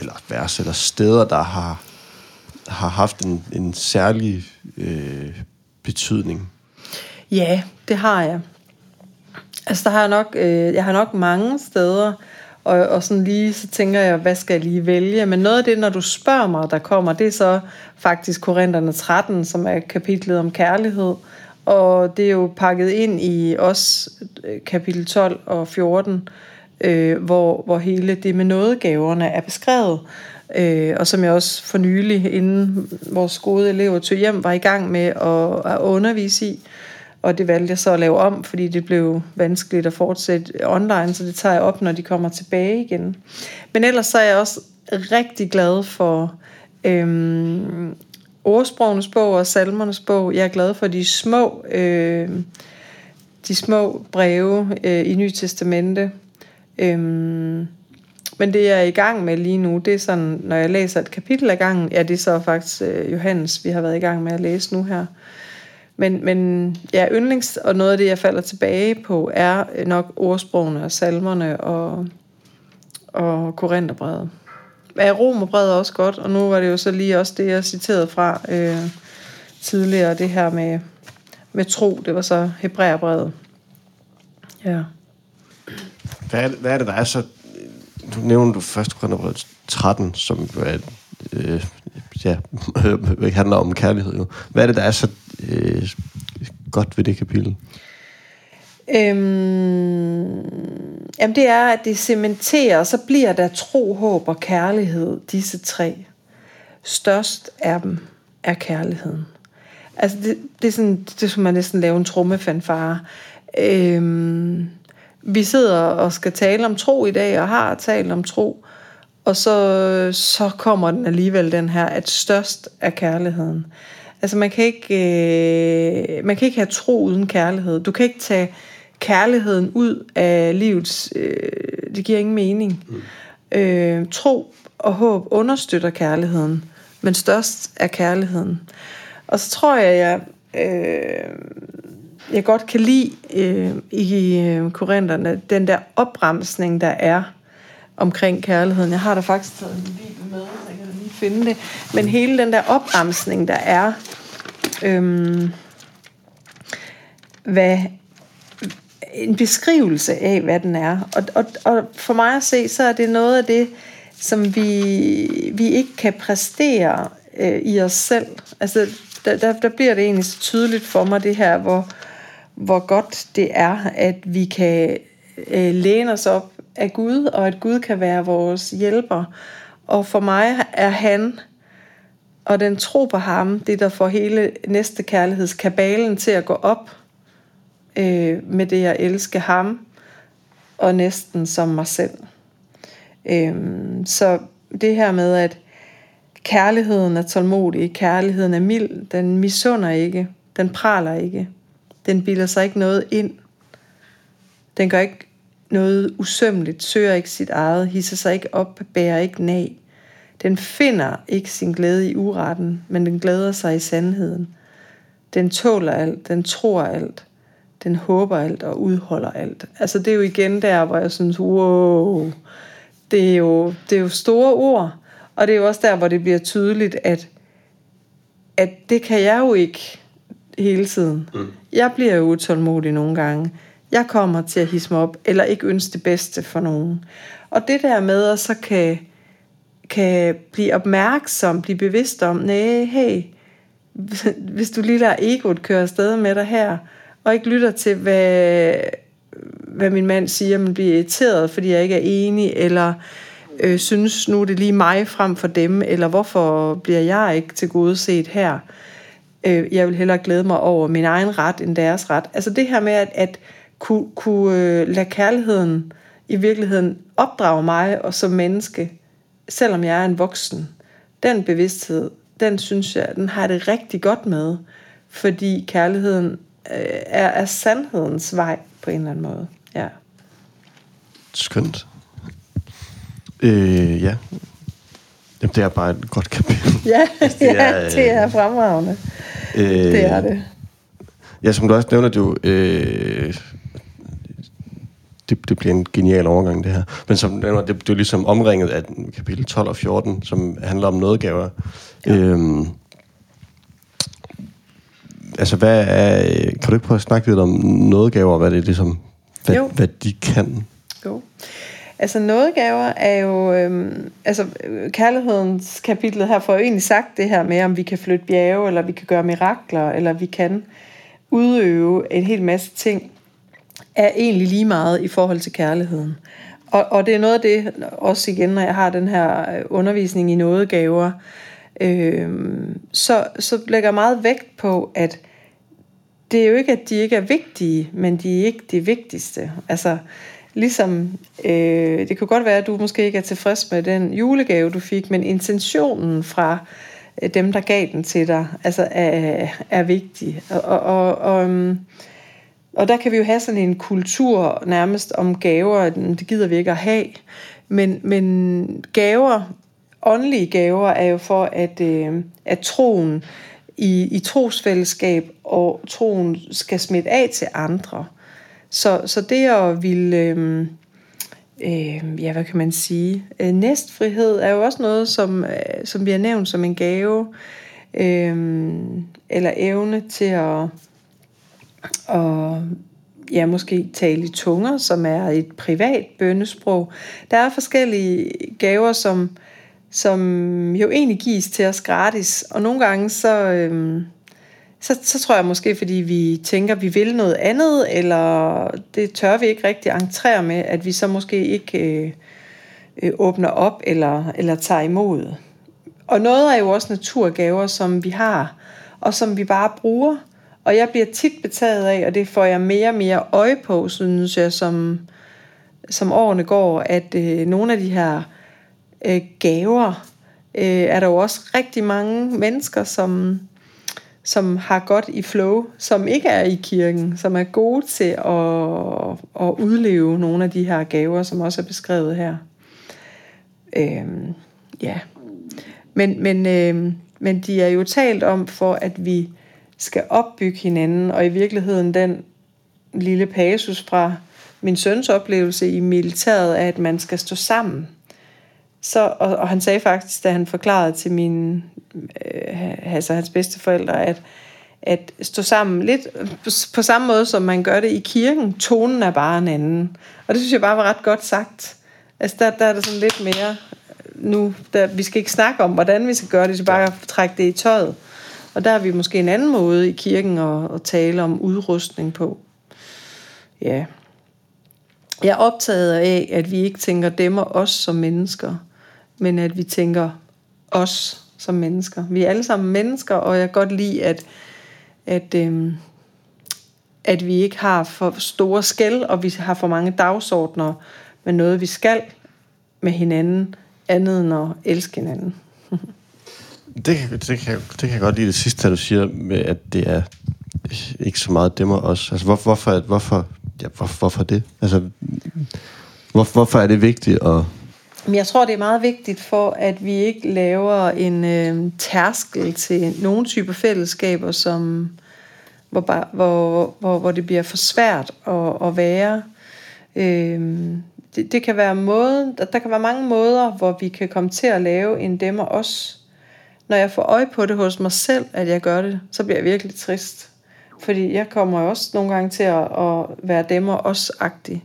eller vers, eller steder, der har, har haft en, en særlig øh, betydning? Ja, det har jeg. Altså, der har jeg nok, øh, jeg har nok mange steder, og, og sådan lige, så tænker jeg, hvad skal jeg lige vælge? Men noget af det, når du spørger mig, der kommer, det er så faktisk Korintherne 13, som er kapitlet om kærlighed. Og det er jo pakket ind i os øh, kapitel 12 og 14, øh, hvor, hvor hele det med nådegaverne er beskrevet. Øh, og som jeg også for nylig, inden vores gode elever tog hjem, var i gang med at, at undervise i. Og det valgte jeg så at lave om, fordi det blev vanskeligt at fortsætte online, så det tager jeg op, når de kommer tilbage igen. Men ellers så er jeg også rigtig glad for øhm, ordsprogenes bog og salmernes bog. Jeg er glad for de små, øh, de små breve øh, i Nye Testamente. Øhm, men det jeg er i gang med lige nu, det er sådan, når jeg læser et kapitel ad gangen, ja, det er så faktisk øh, Johannes, vi har været i gang med at læse nu her. Men, men ja, yndlings, og noget af det, jeg falder tilbage på, er nok ordsprogene og salmerne og, og korinterbrevet er romerbrevet også godt, og nu var det jo så lige også det, jeg citerede fra øh, tidligere, det her med, med tro, det var så hebræerbrevet. Ja. Hvad er, det, hvad er det, der er så... Nu nævner du først Korintherbrevet 13, som er, øh, ja, handler om kærlighed. Jo. Hvad er det, der er så øh, godt ved det kapitel? Øhm, jamen det er, at det cementerer, så bliver der tro, håb og kærlighed, disse tre. Størst af dem er kærligheden. Altså det, det er sådan, det som man næsten lave en trummefanfare. Øhm, vi sidder og skal tale om tro i dag, og har talt om tro, og så, så kommer den alligevel den her, at størst er kærligheden. Altså man kan ikke, øh, man kan ikke have tro uden kærlighed. Du kan ikke tage kærligheden ud af livets, øh, det giver ingen mening. Mm. Øh, tro og håb understøtter kærligheden, men størst er kærligheden. Og så tror jeg, jeg, øh, jeg godt kan lide øh, i øh, korinterne, den der opremsning, der er omkring kærligheden. Jeg har da faktisk taget en bibel med, så jeg kan lige finde det. Men hele den der opremsning, der er, øh, hvad, en beskrivelse af, hvad den er. Og, og, og for mig at se, så er det noget af det, som vi, vi ikke kan præstere øh, i os selv. Altså, der, der, der bliver det egentlig så tydeligt for mig, det her, hvor, hvor godt det er, at vi kan øh, læne os op af Gud, og at Gud kan være vores hjælper. Og for mig er han og den tro på ham, det der får hele næste kærlighedskabalen til at gå op øh, med det at elske ham, og næsten som mig selv. Øh, så det her med, at kærligheden er tålmodig, kærligheden er mild, den misunder ikke, den praler ikke, den bilder sig ikke noget ind, den gør ikke noget usømmeligt, søger ikke sit eget, hisser sig ikke op, bærer ikke nag. Den finder ikke sin glæde i uretten, men den glæder sig i sandheden. Den tåler alt, den tror alt, den håber alt og udholder alt. Altså det er jo igen der, hvor jeg synes, wow, det er jo, det er jo store ord, og det er jo også der, hvor det bliver tydeligt, at, at det kan jeg jo ikke hele tiden. Mm. Jeg bliver jo utålmodig nogle gange. Jeg kommer til at hisse mig op, eller ikke ønske det bedste for nogen. Og det der med at så kan, kan blive opmærksom, blive bevidst om, nej, hey, hvis du lige lader egoet køre afsted med dig her, og ikke lytter til, hvad, hvad min mand siger, men bliver irriteret, fordi jeg ikke er enig, eller øh, synes nu er det lige mig frem for dem, eller hvorfor bliver jeg ikke til gode set her? Øh, jeg vil hellere glæde mig over min egen ret end deres ret. Altså det her med at, at kunne, kunne øh, lade kærligheden i virkeligheden opdrage mig og som menneske, selvom jeg er en voksen. Den bevidsthed, den synes jeg, den har det rigtig godt med, fordi kærligheden er, er sandhedens vej på en eller anden måde. Ja. Skønt. Øh, ja. Jamen, det er bare et godt kapitel. Ja, altså, det, er, ja, det er fremragende. Øh, det er det. Ja, som du også nævner, det jo, øh, det, det bliver en genial overgang, det her. Men som nævner, det, det er ligesom omringet af kapitel 12 og 14, som handler om nådegaver. Ja. Øhm, altså, hvad er, kan du ikke prøve at snakke lidt om nådegaver, hvad det er ligesom, hvad, jo. hvad de kan? Jo. Altså nådegaver er jo, øhm, altså kærlighedens kapitlet her får jo egentlig sagt det her med, om vi kan flytte bjerge, eller vi kan gøre mirakler, eller vi kan udøve en hel masse ting, er egentlig lige meget i forhold til kærligheden. Og, og det er noget af det, også igen, når jeg har den her undervisning i nådegaver, øhm, så, så lægger jeg meget vægt på, at det er jo ikke, at de ikke er vigtige, men de er ikke det vigtigste. Altså, Ligesom, øh, det kunne godt være, at du måske ikke er tilfreds med den julegave, du fik, men intentionen fra øh, dem, der gav den til dig, altså er, er vigtig. Og, og, og, og, øhm, og der kan vi jo have sådan en kultur nærmest om gaver, det gider vi ikke at have. Men, men gaver, åndelige gaver, er jo for, at, øh, at troen i, i trosfællesskab og troen skal smitte af til andre. Så, så det at ville, øh, øh, ja hvad kan man sige, øh, næstfrihed er jo også noget, som, øh, som vi har nævnt som en gave, øh, eller evne til at, at ja, måske tale i tunger, som er et privat bønnesprog. Der er forskellige gaver, som, som jo egentlig gives til os gratis, og nogle gange så... øhm, så, så tror jeg måske, fordi vi tænker, vi vil noget andet, eller det tør vi ikke rigtig entrere med, at vi så måske ikke øh, øh, åbner op eller, eller tager imod. Og noget er jo også naturgaver, som vi har, og som vi bare bruger. Og jeg bliver tit betaget af, og det får jeg mere og mere øje på, synes jeg, som, som årene går, at øh, nogle af de her øh, gaver, øh, er der jo også rigtig mange mennesker, som som har godt i flow, som ikke er i kirken, som er gode til at, at udleve nogle af de her gaver, som også er beskrevet her. Øh, ja. Men, men, øh, men de er jo talt om for, at vi skal opbygge hinanden, og i virkeligheden den lille passus fra min søns oplevelse i militæret, er, at man skal stå sammen. Så, og, og han sagde faktisk, da han forklarede til min, øh, altså hans bedste forældre, at, at stå sammen lidt på samme måde, som man gør det i kirken. Tonen er bare en anden. Og det synes jeg bare var ret godt sagt. Altså der, der er det sådan lidt mere nu, der, vi skal ikke snakke om, hvordan vi skal gøre det, vi skal bare trække det i tøjet. Og der er vi måske en anden måde i kirken at, at tale om udrustning på. Ja. Jeg er optaget af, at vi ikke tænker dem og os som mennesker, men at vi tænker os som mennesker. Vi er alle sammen mennesker, og jeg kan godt lide, at, at, øhm, at vi ikke har for store skæld, og vi har for mange dagsordner med noget, vi skal med hinanden, andet end at elske hinanden. det, kan, det, kan, det kan jeg godt lide det sidste, du siger, med at det er ikke så meget dem og os. Altså, hvor, hvorfor, hvorfor, ja, hvor, hvorfor det? Altså, hvor, hvorfor er det vigtigt at jeg tror, det er meget vigtigt for, at vi ikke laver en øh, tærskel til nogle typer fællesskaber, som, hvor, bare, hvor, hvor, hvor det bliver for svært at, at være. Øh, det, det kan være måde, der, der kan være mange måder, hvor vi kan komme til at lave en dem og os. Når jeg får øje på det hos mig selv, at jeg gør det, så bliver jeg virkelig trist. Fordi jeg kommer også nogle gange til at, at være dem og os-agtig.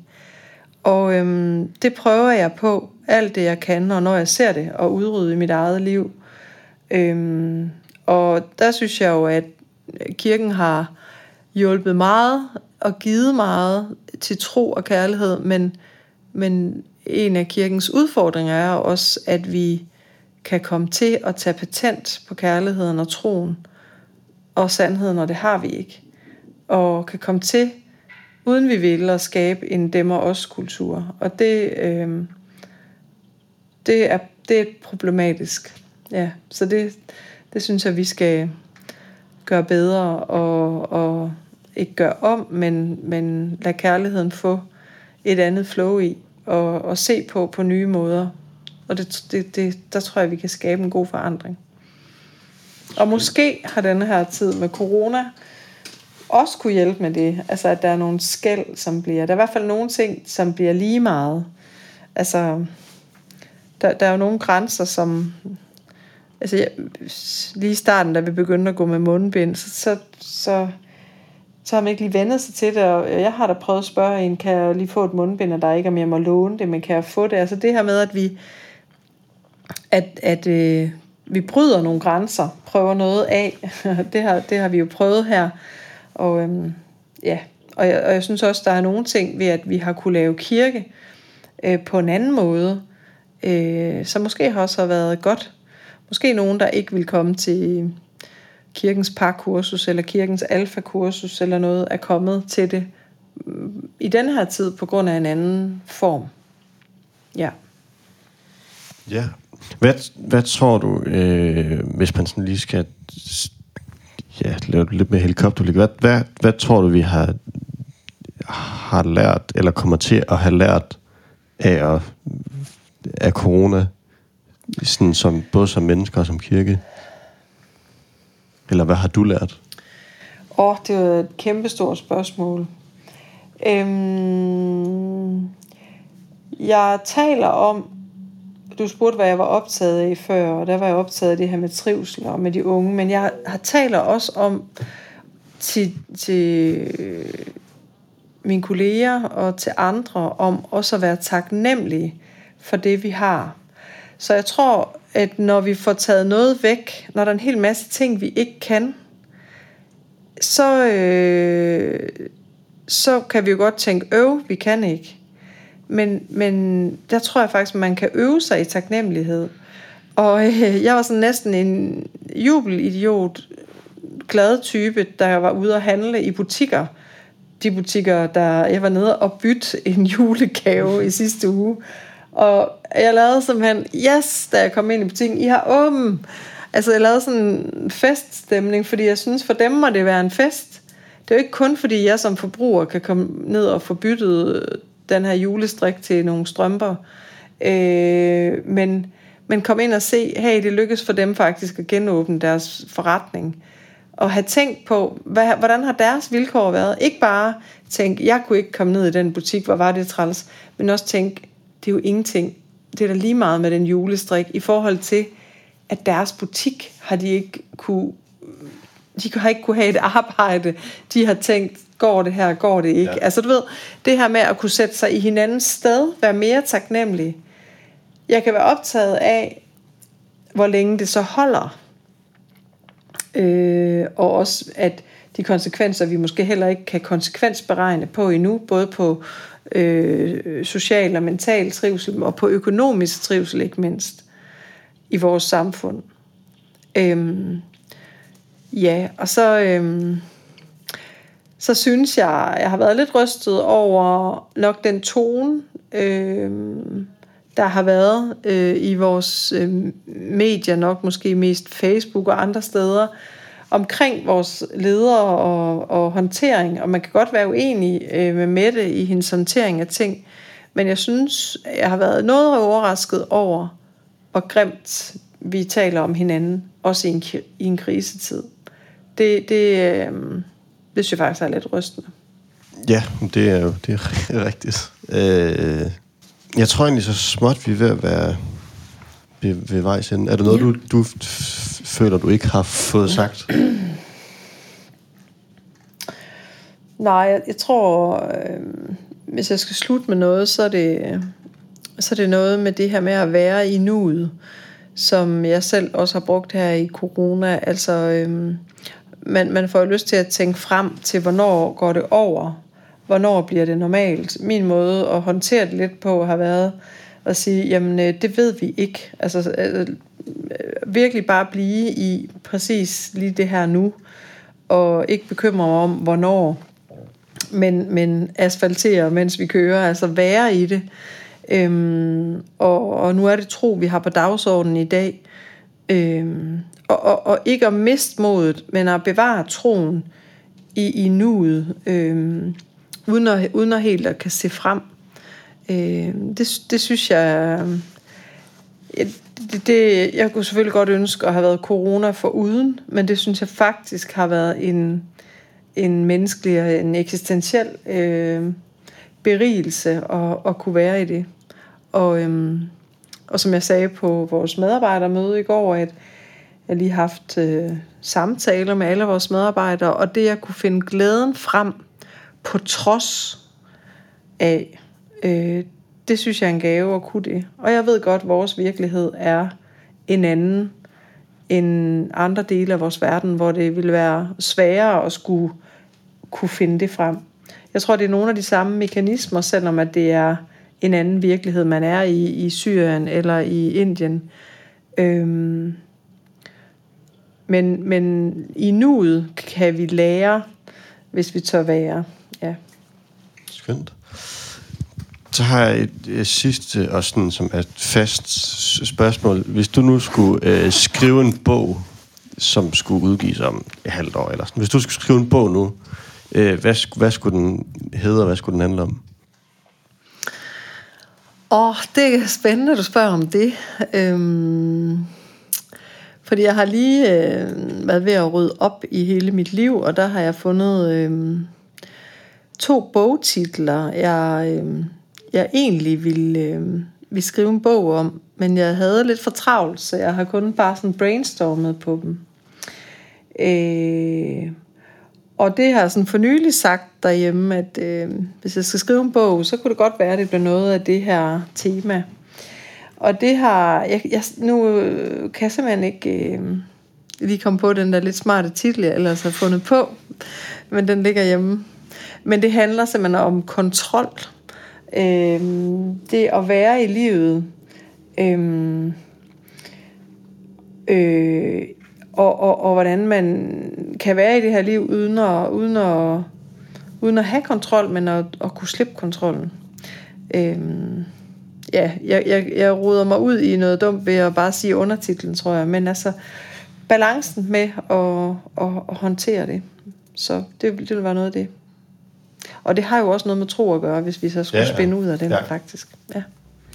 Og øhm, det prøver jeg på, alt det jeg kan, og når jeg ser det, og udrydde i mit eget liv. Øhm, og der synes jeg jo, at kirken har hjulpet meget og givet meget til tro og kærlighed, men, men en af kirkens udfordringer er også, at vi kan komme til at tage patent på kærligheden og troen og sandheden, og det har vi ikke. Og kan komme til, uden vi vil, at skabe en dem og os kultur. Og det, øh, det, er, det er problematisk. Ja, så det, det synes jeg, vi skal gøre bedre og, og ikke gøre om, men, men lade kærligheden få et andet flow i og, og se på på nye måder. Og det, det, det, der tror jeg, vi kan skabe en god forandring. Og måske har denne her tid med corona også kunne hjælpe med det. Altså at der er nogle skæld, som bliver... Der er i hvert fald nogle ting, som bliver lige meget. Altså, der, der er jo nogle grænser, som... Altså, jeg, lige i starten, da vi begyndte at gå med mundbind, så, så, så, så har man ikke lige vendet sig til det, og jeg har da prøvet at spørge en, kan jeg lige få et mundbind af dig, ikke om jeg må låne det, men kan jeg få det? Altså det her med, at vi, at, at øh, vi bryder nogle grænser, prøver noget af, det har, det har vi jo prøvet her, og øhm, ja, og jeg, og jeg synes også, der er nogle ting ved, at vi har kunne lave kirke øh, på en anden måde, øh, som måske også har været godt. Måske nogen, der ikke vil komme til kirkens parkursus eller kirkens alfakursus eller noget, er kommet til det mm, i den her tid på grund af en anden form. Ja. Ja. Hvad, hvad tror du, øh, hvis man sådan lige skal ja, lave det lidt med helikopter. Hvad, hvad, hvad tror du, vi har, har lært, eller kommer til at have lært af, at, af corona, sådan som, både som mennesker og som kirke? Eller hvad har du lært? Åh, oh, det er et kæmpestort spørgsmål. Øhm, jeg taler om, du spurgte, hvad jeg var optaget af før, og der var jeg optaget af det her med trivsel og med de unge, men jeg har taler også om til, til mine kolleger og til andre, om også at være taknemmelige for det, vi har. Så jeg tror, at når vi får taget noget væk, når der er en hel masse ting, vi ikke kan, så, øh, så kan vi jo godt tænke, øv, vi kan ikke. Men, men der tror jeg faktisk, man kan øve sig i taknemmelighed. Og øh, jeg var sådan næsten en jubelidiot, glad type, der var ude at handle i butikker. De butikker, der jeg var nede og bytte en julegave i sidste uge. Og jeg lavede simpelthen, yes, da jeg kom ind i butikken, I har åben. Altså jeg lavede sådan en feststemning, fordi jeg synes, for dem må det være en fest. Det er jo ikke kun fordi jeg som forbruger kan komme ned og få byttet den her julestrik til nogle strømper. Øh, men, men kom ind og se, hey, det lykkes for dem faktisk at genåbne deres forretning. Og have tænkt på, hvad, hvordan har deres vilkår været? Ikke bare tænke, jeg kunne ikke komme ned i den butik, hvor var det træls, men også tænke, det er jo ingenting. Det er da lige meget med den julestrik i forhold til, at deres butik har de ikke kunne de har ikke kunne have et arbejde. De har tænkt, går det her, går det ikke. Ja. Altså du ved, det her med at kunne sætte sig i hinandens sted, være mere taknemmelig. Jeg kan være optaget af, hvor længe det så holder. Øh, og også at de konsekvenser, vi måske heller ikke kan konsekvensberegne på endnu, både på øh, social og mental trivsel, og på økonomisk trivsel ikke mindst, i vores samfund. Øhm, ja, og så... Øhm, så synes jeg, jeg har været lidt rystet over nok den tone, øhm, der har været øh, i vores øh, medier, nok måske mest Facebook og andre steder, omkring vores ledere og, og håndtering. Og man kan godt være uenig øh, med Mette i hendes håndtering af ting, Men jeg synes, jeg har været noget overrasket over, hvor grimt vi taler om hinanden, også i en, i en krisetid. Det, det, øh, det synes jeg faktisk er lidt rystende. Ja, det er jo det er rigtigt. Øh, jeg tror egentlig så småt, vi er ved at være ved, ved vejs ende. Er der noget, ja. du, du føler, du ikke har fået sagt? Nej, jeg, jeg tror, øh, hvis jeg skal slutte med noget, så er det, så er det noget med det her med at være i nuet, som jeg selv også har brugt her i corona. Altså, øh, man, man får jo lyst til at tænke frem til, hvornår går det over? Hvornår bliver det normalt? Min måde at håndtere det lidt på har været at sige, jamen øh, det ved vi ikke. Altså øh, øh, virkelig bare blive i præcis lige det her nu, og ikke bekymre mig om, hvornår, men, men asfaltere, mens vi kører, altså være i det. Øhm, og, og nu er det tro, vi har på dagsordenen i dag. Øhm, og, og, og ikke at miste modet, men at bevare troen i, i nuet, øhm, uden, at, uden at helt at kan se frem. Øh, det, det synes jeg... Ja, det, det, jeg kunne selvfølgelig godt ønske at have været corona for uden, men det synes jeg faktisk har været en, en menneskelig en eksistentiel øh, berigelse at, at kunne være i det. Og, øhm, og som jeg sagde på vores medarbejdermøde i går, at jeg lige har haft øh, samtaler med alle vores medarbejdere, og det at kunne finde glæden frem på trods af, øh, det synes jeg er en gave at kunne det. Og jeg ved godt, at vores virkelighed er en anden end andre dele af vores verden, hvor det vil være sværere at skulle kunne finde det frem. Jeg tror, det er nogle af de samme mekanismer, selvom at det er en anden virkelighed, man er i i Syrien eller i Indien. Øhm, men, men i nuet kan vi lære, hvis vi tør være. Ja. Skønt. Så har jeg et, et sidste, og sådan, som er et fast spørgsmål. Hvis du nu skulle øh, skrive en bog, som skulle udgives om et halvt år, eller sådan. hvis du skulle skrive en bog nu, øh, hvad, hvad skulle den hedde, og hvad skulle den handle om? Åh, oh, det er spændende, at du spørger om det. Øhm, fordi jeg har lige øh, været ved at rydde op i hele mit liv, og der har jeg fundet øh, to bogtitler, jeg, øh, jeg egentlig ville, øh, ville skrive en bog om, men jeg havde lidt for travlt, så jeg har kun bare sådan brainstormet på dem. Øh, og det har jeg sådan for nylig sagt derhjemme, at øh, hvis jeg skal skrive en bog, så kunne det godt være, at det bliver noget af det her tema. Og det har, jeg, jeg, nu øh, kan jeg simpelthen ikke øh, lige komme på den der lidt smarte titel, jeg ellers har fundet på, men den ligger hjemme. Men det handler simpelthen om kontrol. Øh, det at være i livet. Øh, øh, og, og, og hvordan man kan være i det her liv uden at, uden at, uden at have kontrol, men at, at kunne slippe kontrollen. Øh, ja, jeg, jeg, jeg ruder mig ud i noget dumt ved at bare sige undertitlen, tror jeg. Men altså, balancen med at, at, at håndtere det. Så det, det vil være noget af det. Og det har jo også noget med tro at gøre, hvis vi så skulle ja, ja. spænde ud af den, ja. faktisk. Ja.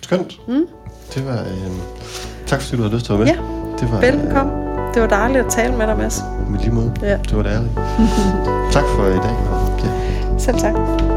Skønt. Mm? Det var... Øh, tak fordi du havde lyst til at være med. Ja. Det var, Velkommen. Øh, det var dejligt at tale med dig, Mads. Med lige måde. Ja. Det var ærligt. tak for i dag. Ja. Selv tak.